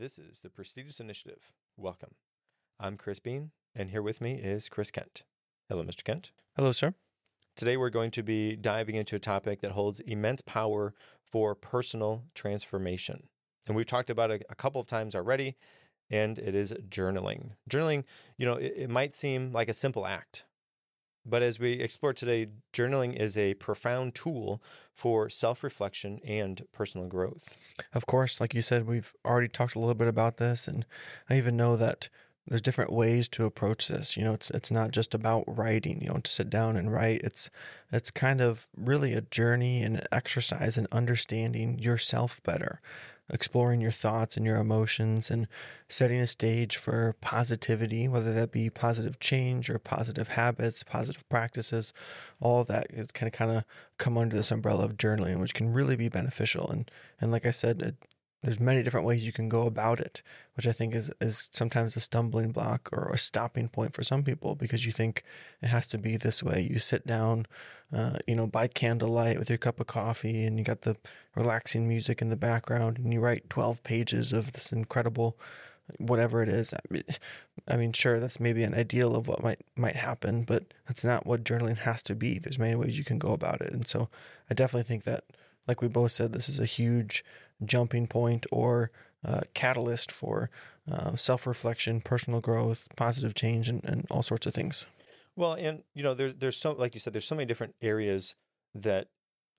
This is the Prestigious Initiative. Welcome. I'm Chris Beane, and here with me is Chris Kent. Hello, Mr. Kent. Hello, sir. Today, we're going to be diving into a topic that holds immense power for personal transformation. And we've talked about it a couple of times already, and it is journaling. Journaling, you know, it, it might seem like a simple act, but as we explore today, journaling is a profound tool for self reflection and personal growth. Of course, like you said, we've already talked a little bit about this, and I even know that there's different ways to approach this. You know, it's it's not just about writing. You know, to sit down and write. It's it's kind of really a journey and an exercise in understanding yourself better, exploring your thoughts and your emotions, and setting a stage for positivity, whether that be positive change or positive habits, positive practices. All that is kind of kind of come under this umbrella of journaling, which can really be beneficial. And and like I said, it, there's many different ways you can go about it, which I think is is sometimes a stumbling block or a stopping point for some people because you think it has to be this way. You sit down, uh, you know, by candlelight with your cup of coffee, and you got the relaxing music in the background, and you write 12 pages of this incredible whatever it is. I mean, sure, that's maybe an ideal of what might might happen, but that's not what journaling has to be. There's many ways you can go about it, and so I definitely think that, like we both said, this is a huge jumping point or uh, catalyst for uh, self reflection, personal growth, positive change, and, and all sorts of things. Well, and you know, there's there's so like you said, there's so many different areas that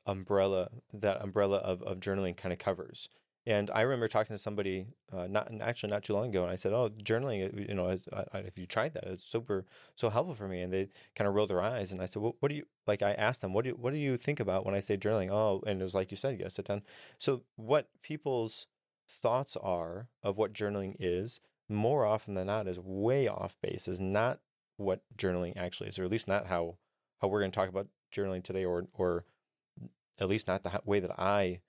umbrella that umbrella of, of journaling kind of covers. And I remember talking to somebody, uh, not actually not too long ago, and I said, "Oh, journaling, you know, I, if you tried that, it's super so helpful for me." And they kind of rolled their eyes, and I said, well, "What do you like?" I asked them, "What do you, what do you think about when I say journaling?" Oh, and it was like you said, you got to sit down. So, what people's thoughts are of what journaling is, more often than not, is way off base. Is not what journaling actually is, or at least not how how we're going to talk about journaling today, or or at least not the way that I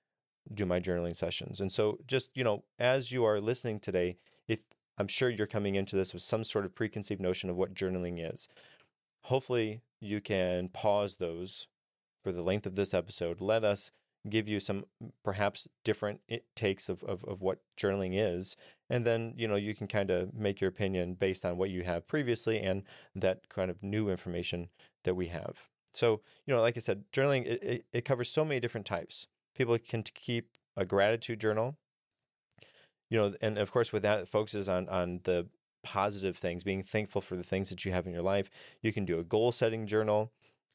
do my journaling sessions. And so just, you know, as you are listening today, if I'm sure you're coming into this with some sort of preconceived notion of what journaling is. Hopefully you can pause those for the length of this episode. Let us give you some perhaps different takes of, of, of what journaling is. And then, you know, you can kind of make your opinion based on what you have previously and that kind of new information that we have. So, you know, like I said, journaling, it, it, it covers so many different types. People can keep a gratitude journal. You know, and of course, with that, it focuses on on the positive things, being thankful for the things that you have in your life. You can do a goal setting journal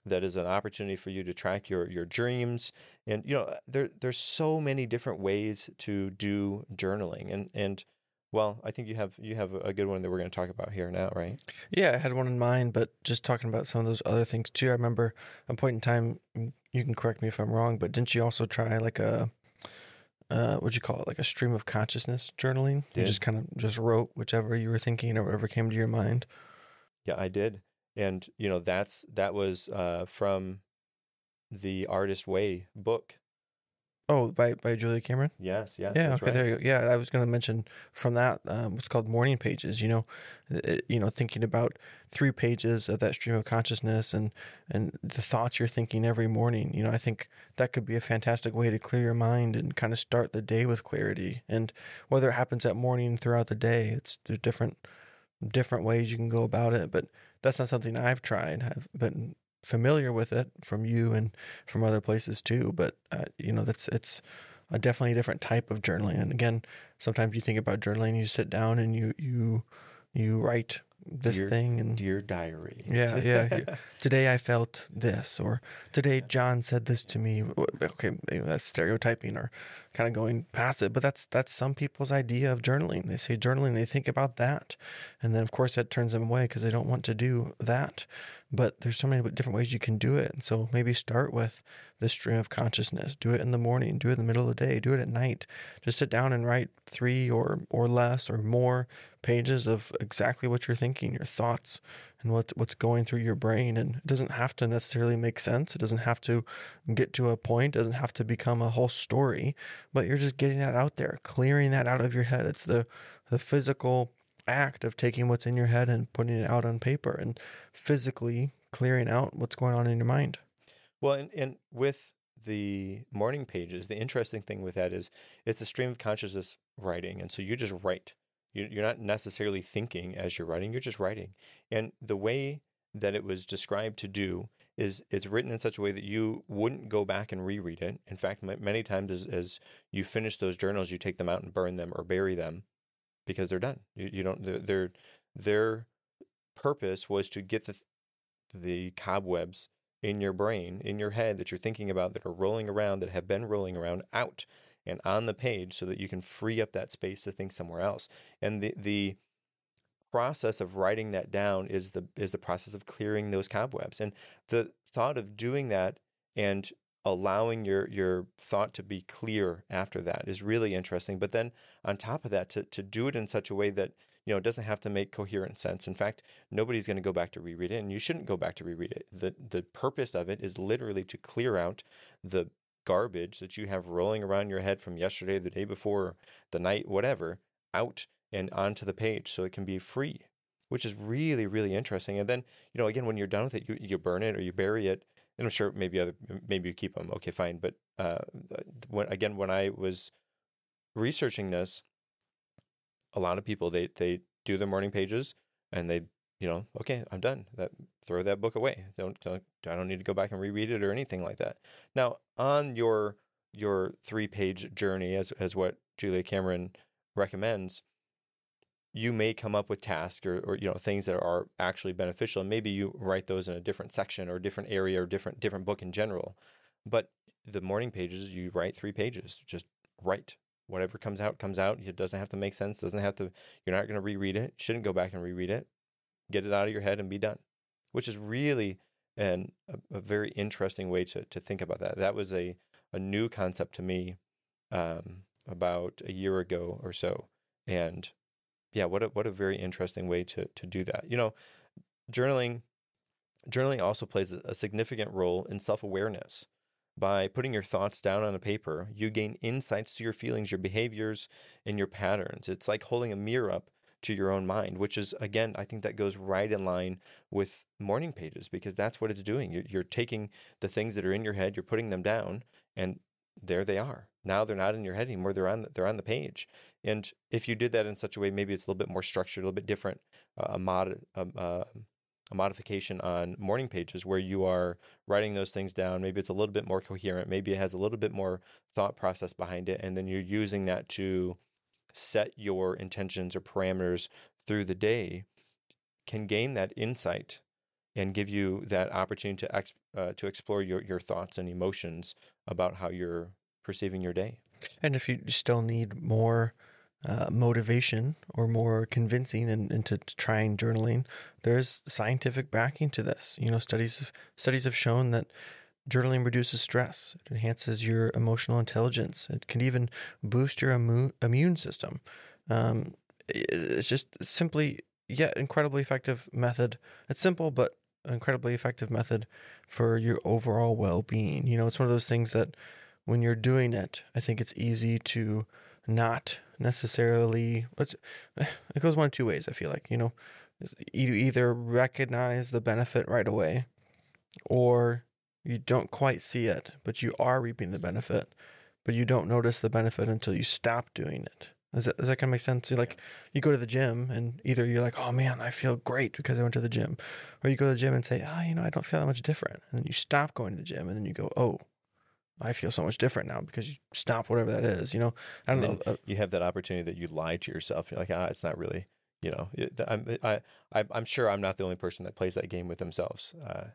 that is an opportunity for you to track your your dreams and you know there there's so many different ways to do journaling and and well i think you have you have a good one that we're going to talk about here now right yeah i had one in mind but just talking about some of those other things too i remember a point in time you can correct me if i'm wrong but didn't you also try like a uh, what'd you call it? Like a stream of consciousness journaling. You just kind of just wrote whichever you were thinking or whatever came to your mind. Yeah, I did, and you know that's that was uh, from the Artist Way book Oh, by by Julia Cameron. Yes, yes. Yeah. Okay. Right. There you go. Yeah, I was going to mention from that um, what's called morning pages. You know, it, you know, thinking about three pages of that stream of consciousness and and the thoughts you're thinking every morning. You know, I think that could be a fantastic way to clear your mind and kind of start the day with clarity. And whether it happens at morning throughout the day, it's there's different different ways you can go about it. But that's not something I've tried. I've been familiar with it from you and from other places too. But uh, you know, that's it's a definitely a different type of journaling. And again, sometimes you think about journaling, you sit down and you you you write this dear, thing and dear diary. Yeah, yeah. today I felt this, or today John said this to me. Okay, that's stereotyping or kind of going past it, but that's that's some people's idea of journaling. They say journaling, they think about that, and then of course that turns them away because they don't want to do that. But there's so many different ways you can do it, and so maybe start with the stream of consciousness. Do it in the morning. Do it in the middle of the day. Do it at night. Just sit down and write three or or less or more pages of exactly what you're thinking, your thoughts, and what what's going through your brain. And it doesn't have to necessarily make sense. It doesn't have to get to a point. It doesn't have to become a whole story. But you're just getting that out there, clearing that out of your head. It's the the physical act of taking what's in your head and putting it out on paper and physically clearing out what's going on in your mind. Well, and, and with the morning pages, the interesting thing with that is it's a stream of consciousness writing. And so you just write. You- You're not necessarily thinking as you're writing, you're just writing. And the way that it was described to do is it's written in such a way that you wouldn't go back and reread it. In fact, ma- many times as, as you finish those journals, you take them out and burn them or bury them because they're done. You, you don't, they're, they're, their purpose was to get the, the cobwebs in your brain, in your head that you're thinking about that are rolling around, that have been rolling around out and on the page so that you can free up that space to think somewhere else. And the, the, process of writing that down is the is the process of clearing those cobwebs. And the thought of doing that and allowing your your thought to be clear after that is really interesting. But then on top of that to to do it in such a way that you know it doesn't have to make coherent sense. In fact nobody's going to go back to reread it and you shouldn't go back to reread it. The the purpose of it is literally to clear out the garbage that you have rolling around your head from yesterday the day before the night whatever out and onto the page so it can be free, which is really, really interesting. And then, you know, again, when you're done with it, you, you burn it or you bury it. And I'm sure maybe other, maybe you keep them. Okay, fine. But uh, when, again, when I was researching this, a lot of people, they, they do their morning pages and they, you know, okay, I'm done. That throw that book away. Don't, don't I don't need to go back and reread it or anything like that. Now, on your your three page journey, as as what Julia Cameron recommends, you may come up with tasks or, or you know things that are actually beneficial and maybe you write those in a different section or different area or different different book in general but the morning pages you write three pages just write whatever comes out comes out it doesn't have to make sense doesn't have to you're not going to reread it shouldn't go back and reread it get it out of your head and be done which is really an a, a very interesting way to to think about that that was a a new concept to me um, about a year ago or so and yeah, what a what a very interesting way to to do that. You know, journaling journaling also plays a significant role in self-awareness. By putting your thoughts down on a paper, you gain insights to your feelings, your behaviors, and your patterns. It's like holding a mirror up to your own mind, which is again, I think that goes right in line with morning pages because that's what it's doing. You're, you're taking the things that are in your head, you're putting them down, and there they are. Now they're not in your head anymore. They're on the, they're on the page. And if you did that in such a way, maybe it's a little bit more structured, a little bit different, uh, a mod a, uh, a modification on morning pages where you are writing those things down. Maybe it's a little bit more coherent. Maybe it has a little bit more thought process behind it, and then you're using that to set your intentions or parameters through the day. Can gain that insight and give you that opportunity to ex- uh, to explore your your thoughts and emotions about how you're perceiving your day. And if you still need more uh, motivation or more convincing and into trying journaling, there is scientific backing to this. You know, studies studies have shown that journaling reduces stress. It enhances your emotional intelligence. It can even boost your immune immune system. Um, it's just simply, yeah, incredibly effective method. It's simple, but incredibly effective method for your overall well being. You know, it's one of those things that when you're doing it, I think it's easy to not necessarily. It goes one of two ways. I feel like you know, you either recognize the benefit right away, or you don't quite see it, but you are reaping the benefit, but you don't notice the benefit until you stop doing it. Does that, does that kind of make sense? You're like, you go to the gym and either you're like, oh man, I feel great because I went to the gym. Or you go to the gym and say, oh, you know, I don't feel that much different. And then you stop going to the gym and then you go, oh, I feel so much different now because you stop whatever that is. You know, I don't know. Uh, you have that opportunity that you lie to yourself. You're like, ah, it's not really. You know, I'm I, I'm sure I'm not the only person that plays that game with themselves. Uh,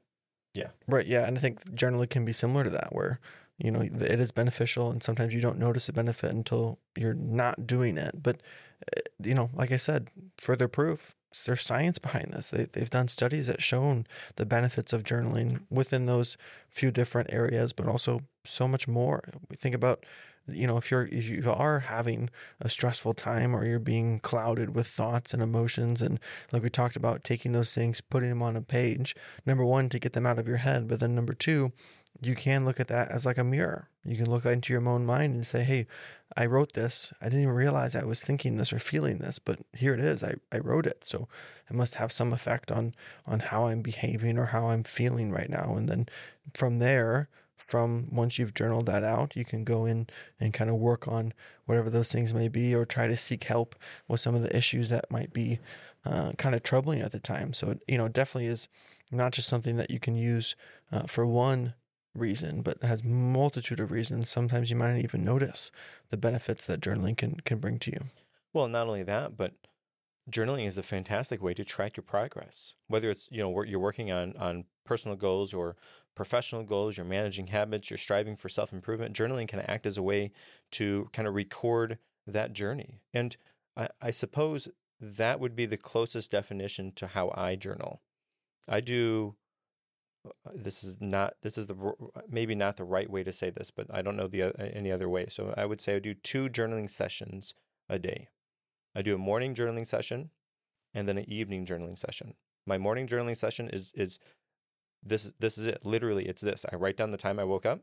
yeah. Right. Yeah, and I think generally can be similar to that, where you know it is beneficial, and sometimes you don't notice the benefit until you're not doing it. But uh, you know, like I said, further proof there's science behind this. They, they've done studies that shown the benefits of journaling within those few different areas, but also so much more. We think about, you know, if you're if you are having a stressful time or you're being clouded with thoughts and emotions, and like we talked about, taking those things, putting them on a page. Number one, to get them out of your head, but then number two, you can look at that as like a mirror. You can look into your own mind and say, hey, I wrote this. I didn't even realize I was thinking this or feeling this, but here it is. I, I wrote it. So it must have some effect on on how I'm behaving or how I'm feeling right now. And then from there, from once you've journaled that out, you can go in and kind of work on whatever those things may be, or try to seek help with some of the issues that might be uh, kind of troubling at the time. So, it, you know, definitely is not just something that you can use uh, for one reason, but has multitude of reasons. Sometimes you might not even notice the benefits that journaling can can bring to you. Well, not only that, but journaling is a fantastic way to track your progress. Whether it's you know you're working on on personal goals or professional goals, you're managing habits, you're striving for self improvement. Journaling can act as a way to kind of record that journey. And I, I suppose that would be the closest definition to how I journal. I do uh, this is not this is the maybe not the right way to say this but i don't know the any other way so i would say i do two journaling sessions a day i do a morning journaling session and then an evening journaling session my morning journaling session is is this this is it literally it's this i write down the time i woke up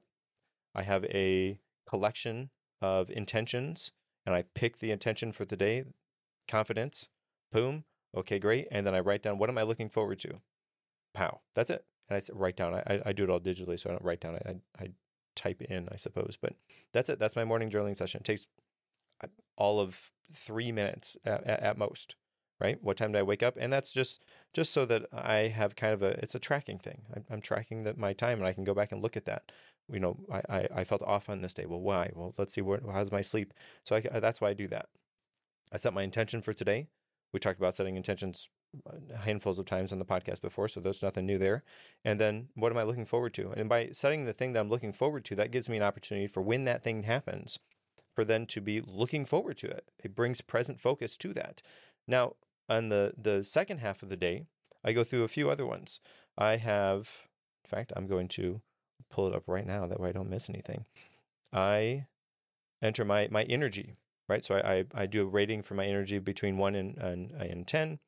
i have a collection of intentions and i pick the intention for the day confidence boom okay great and then i write down what am i looking forward to pow that's it and I write down. I, I do it all digitally, so I don't write down. I, I type in, I suppose. But that's it. That's my morning journaling session. It takes uh, all of three minutes at, at, most. Right? What time did I wake up? And that's just just so that I have kind of a it's a tracking thing. I'm, I'm tracking that my time, and I can go back and look at that. You know, I, I, I felt off on this day. Well, why? Well, let's see. What, how's my sleep? So I, that's why I do that. I set my intention for today. We talked about setting intentions uh, handfuls of times on the podcast before, so there's nothing new there. And then what am I looking forward to? And by setting the thing that I'm looking forward to, that gives me an opportunity for when that thing happens, for then to be looking forward to it. It brings present focus to that. Now, on the the second half of the day, I go through a few other ones. I have, in fact, I'm going to pull it up right now that way I don't miss anything. I enter my my energy, right? So I I, I do a rating for my energy between one and and, and ten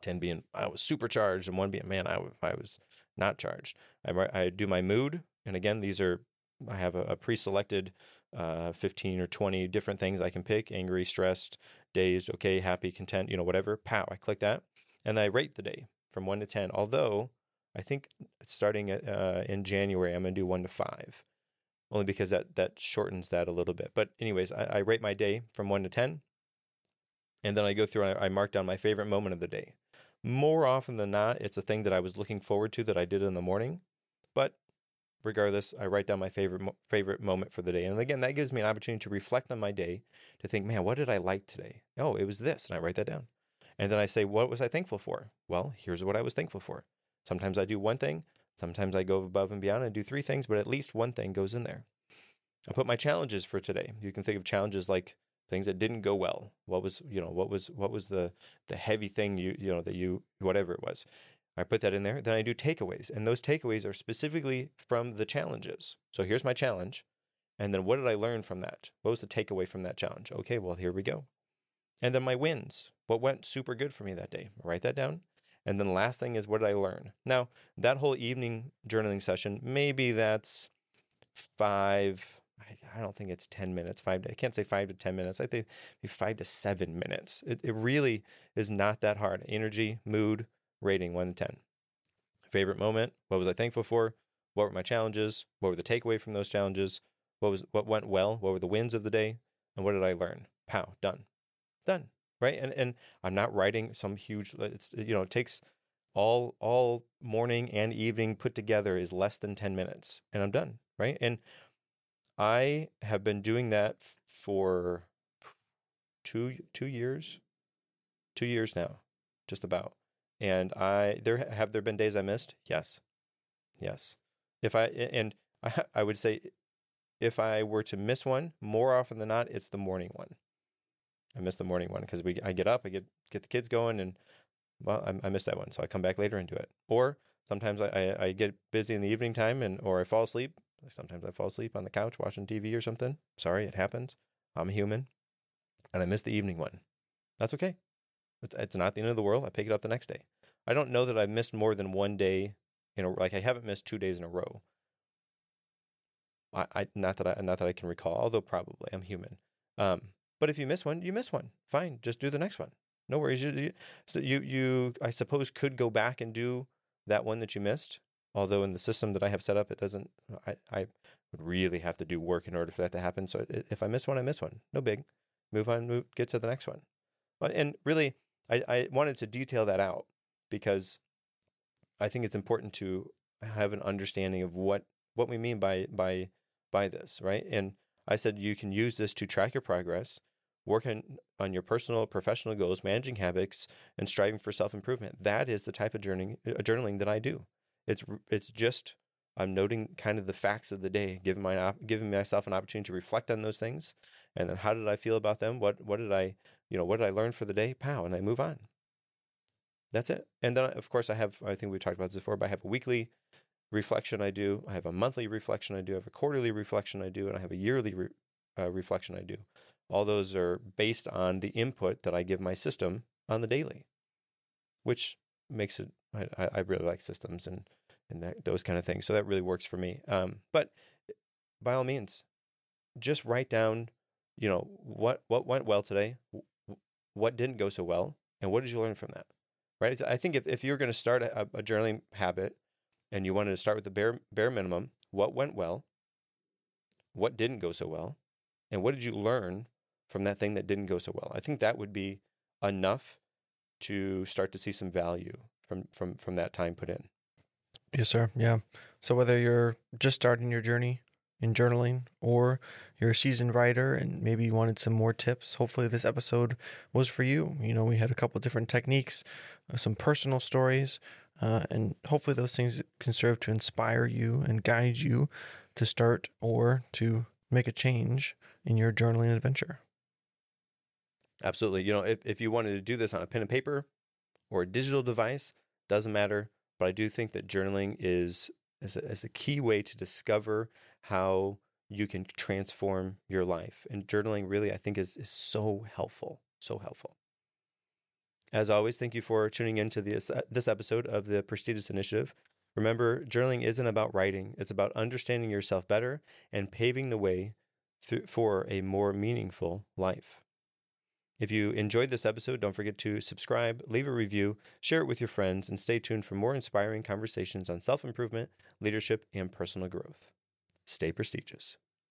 10 being I was supercharged and one being man I, I was not charged. I, I do my mood and again these are I have a, a pre-selected uh, 15 or 20 different things I can pick angry, stressed, dazed, okay, happy, content, you know, whatever. Pow, I click that and I rate the day from 1 to 10. Although I think starting uh, in January I'm going to do 1 to 5 only because that that shortens that a little bit. But anyways, I, I rate my day from 1 to 10 and then I go through and I, I mark down my favorite moment of the day. More often than not, it's a thing that I was looking forward to that I did in the morning. But regardless, I write down my favorite favorite moment for the day. And again, that gives me an opportunity to reflect on my day, to think, man, what did I like today? Oh, it was this, and I write that down. And then I say, what was I thankful for? Well, here's what I was thankful for. Sometimes I do one thing, sometimes I go above and beyond and do three things, but at least one thing goes in there. I put my challenges for today. You can think of challenges like things that didn't go well what was you know what was what was the the heavy thing you you know that you whatever it was i put that in there then i do takeaways and those takeaways are specifically from the challenges. So here's my challenge and then what did i learn from that? What was the takeaway from that challenge? Okay well here we go. And then my wins. What went super good for me that day? Write that down. And then the last thing is what did i learn? Now that whole evening journaling session maybe that's five I, don't think it's 10 minutes, five I can't say five to 10 minutes. I think five to seven minutes. It, it really is not that hard. Energy, mood, rating one to 10. Favorite moment, what was I thankful for? What were my challenges? What were the takeaway from those challenges? What was what went well? What were the wins of the day? And what did I learn? Pow, done. Done. Right? And and I'm not writing some huge uh, it's you know, it takes all all morning and evening put together is less than 10 minutes and I'm done, right? And I have been doing that for two two years, two years now, just about. And I there have there been days I missed? Yes, yes. If I and I I would say if I were to miss one, more often than not, it's the morning one. I miss the morning one because we I get up, I get get the kids going, and well, I, I miss that one, so I come back later and do it. Or sometimes I, I, I get busy in the evening time and or I fall asleep Sometimes I fall asleep on the couch watching TV or something. Sorry, it happens. I'm a human. And I miss the evening one. That's okay. It's, not the end of the world. I pick it up the next day. I don't know that I've missed more than one day in a like I haven't missed two days in a row. I, I not that I not that I can recall, although probably I'm human. Um, but if you miss one, you miss one. Fine, just do the next one. No worries. You, you, so you, you, I suppose, could go back and do that one that you missed Although in the system that I have set up, it doesn't. I, I would really have to do work in order for that to happen. So if I miss one, I miss one. No big. Move on. Move. Get to the next one. But and really, I, I wanted to detail that out because I think it's important to have an understanding of what what we mean by by by this, right? And I said you can use this to track your progress, work on, on your personal, professional goals, managing habits, and striving for self improvement. That is the type of journaling, uh, journaling that I do. It's it's just I'm noting kind of the facts of the day, giving my giving myself an opportunity to reflect on those things, and then how did I feel about them? What what did I you know what did I learn for the day? Pow, and I move on. That's it. And then of course I have I think we talked about this before, but I have a weekly reflection I do. I have a monthly reflection I do. I have a quarterly reflection I do, and I have a yearly re- uh, reflection I do. All those are based on the input that I give my system on the daily, which makes it. I, I really like systems and and that, those kind of things. So that really works for me. Um, but by all means, just write down. You know what what went well today, what didn't go so well, and what did you learn from that? Right. I think if, if you're going to start a, a journaling habit, and you wanted to start with the bare bare minimum, what went well, what didn't go so well, and what did you learn from that thing that didn't go so well? I think that would be enough to start to see some value from from from that time put in. Yes, sir. Yeah. So whether you're just starting your journey in journaling or you're a seasoned writer and maybe you wanted some more tips, hopefully this episode was for you. You know, we had a couple different techniques, uh, some personal stories, uh, and hopefully, those things can serve to inspire you and guide you to start or to make a change in your journaling adventure. Absolutely. You know, if, if you wanted to do this on a pen and paper or a digital device, doesn't matter. But I do think that journaling is, is, a, is a key way to discover how you can transform your life. And journaling really, I think, is, is so helpful. So helpful. As always, thank you for tuning into this, uh, this episode of the Prestigious Initiative. Remember, journaling isn't about writing, it's about understanding yourself better and paving the way for a more meaningful life. If you enjoyed this episode, don't forget to subscribe, leave a review, share it with your friends, and stay tuned for more inspiring conversations on self improvement, leadership, and personal growth. Stay prestigious.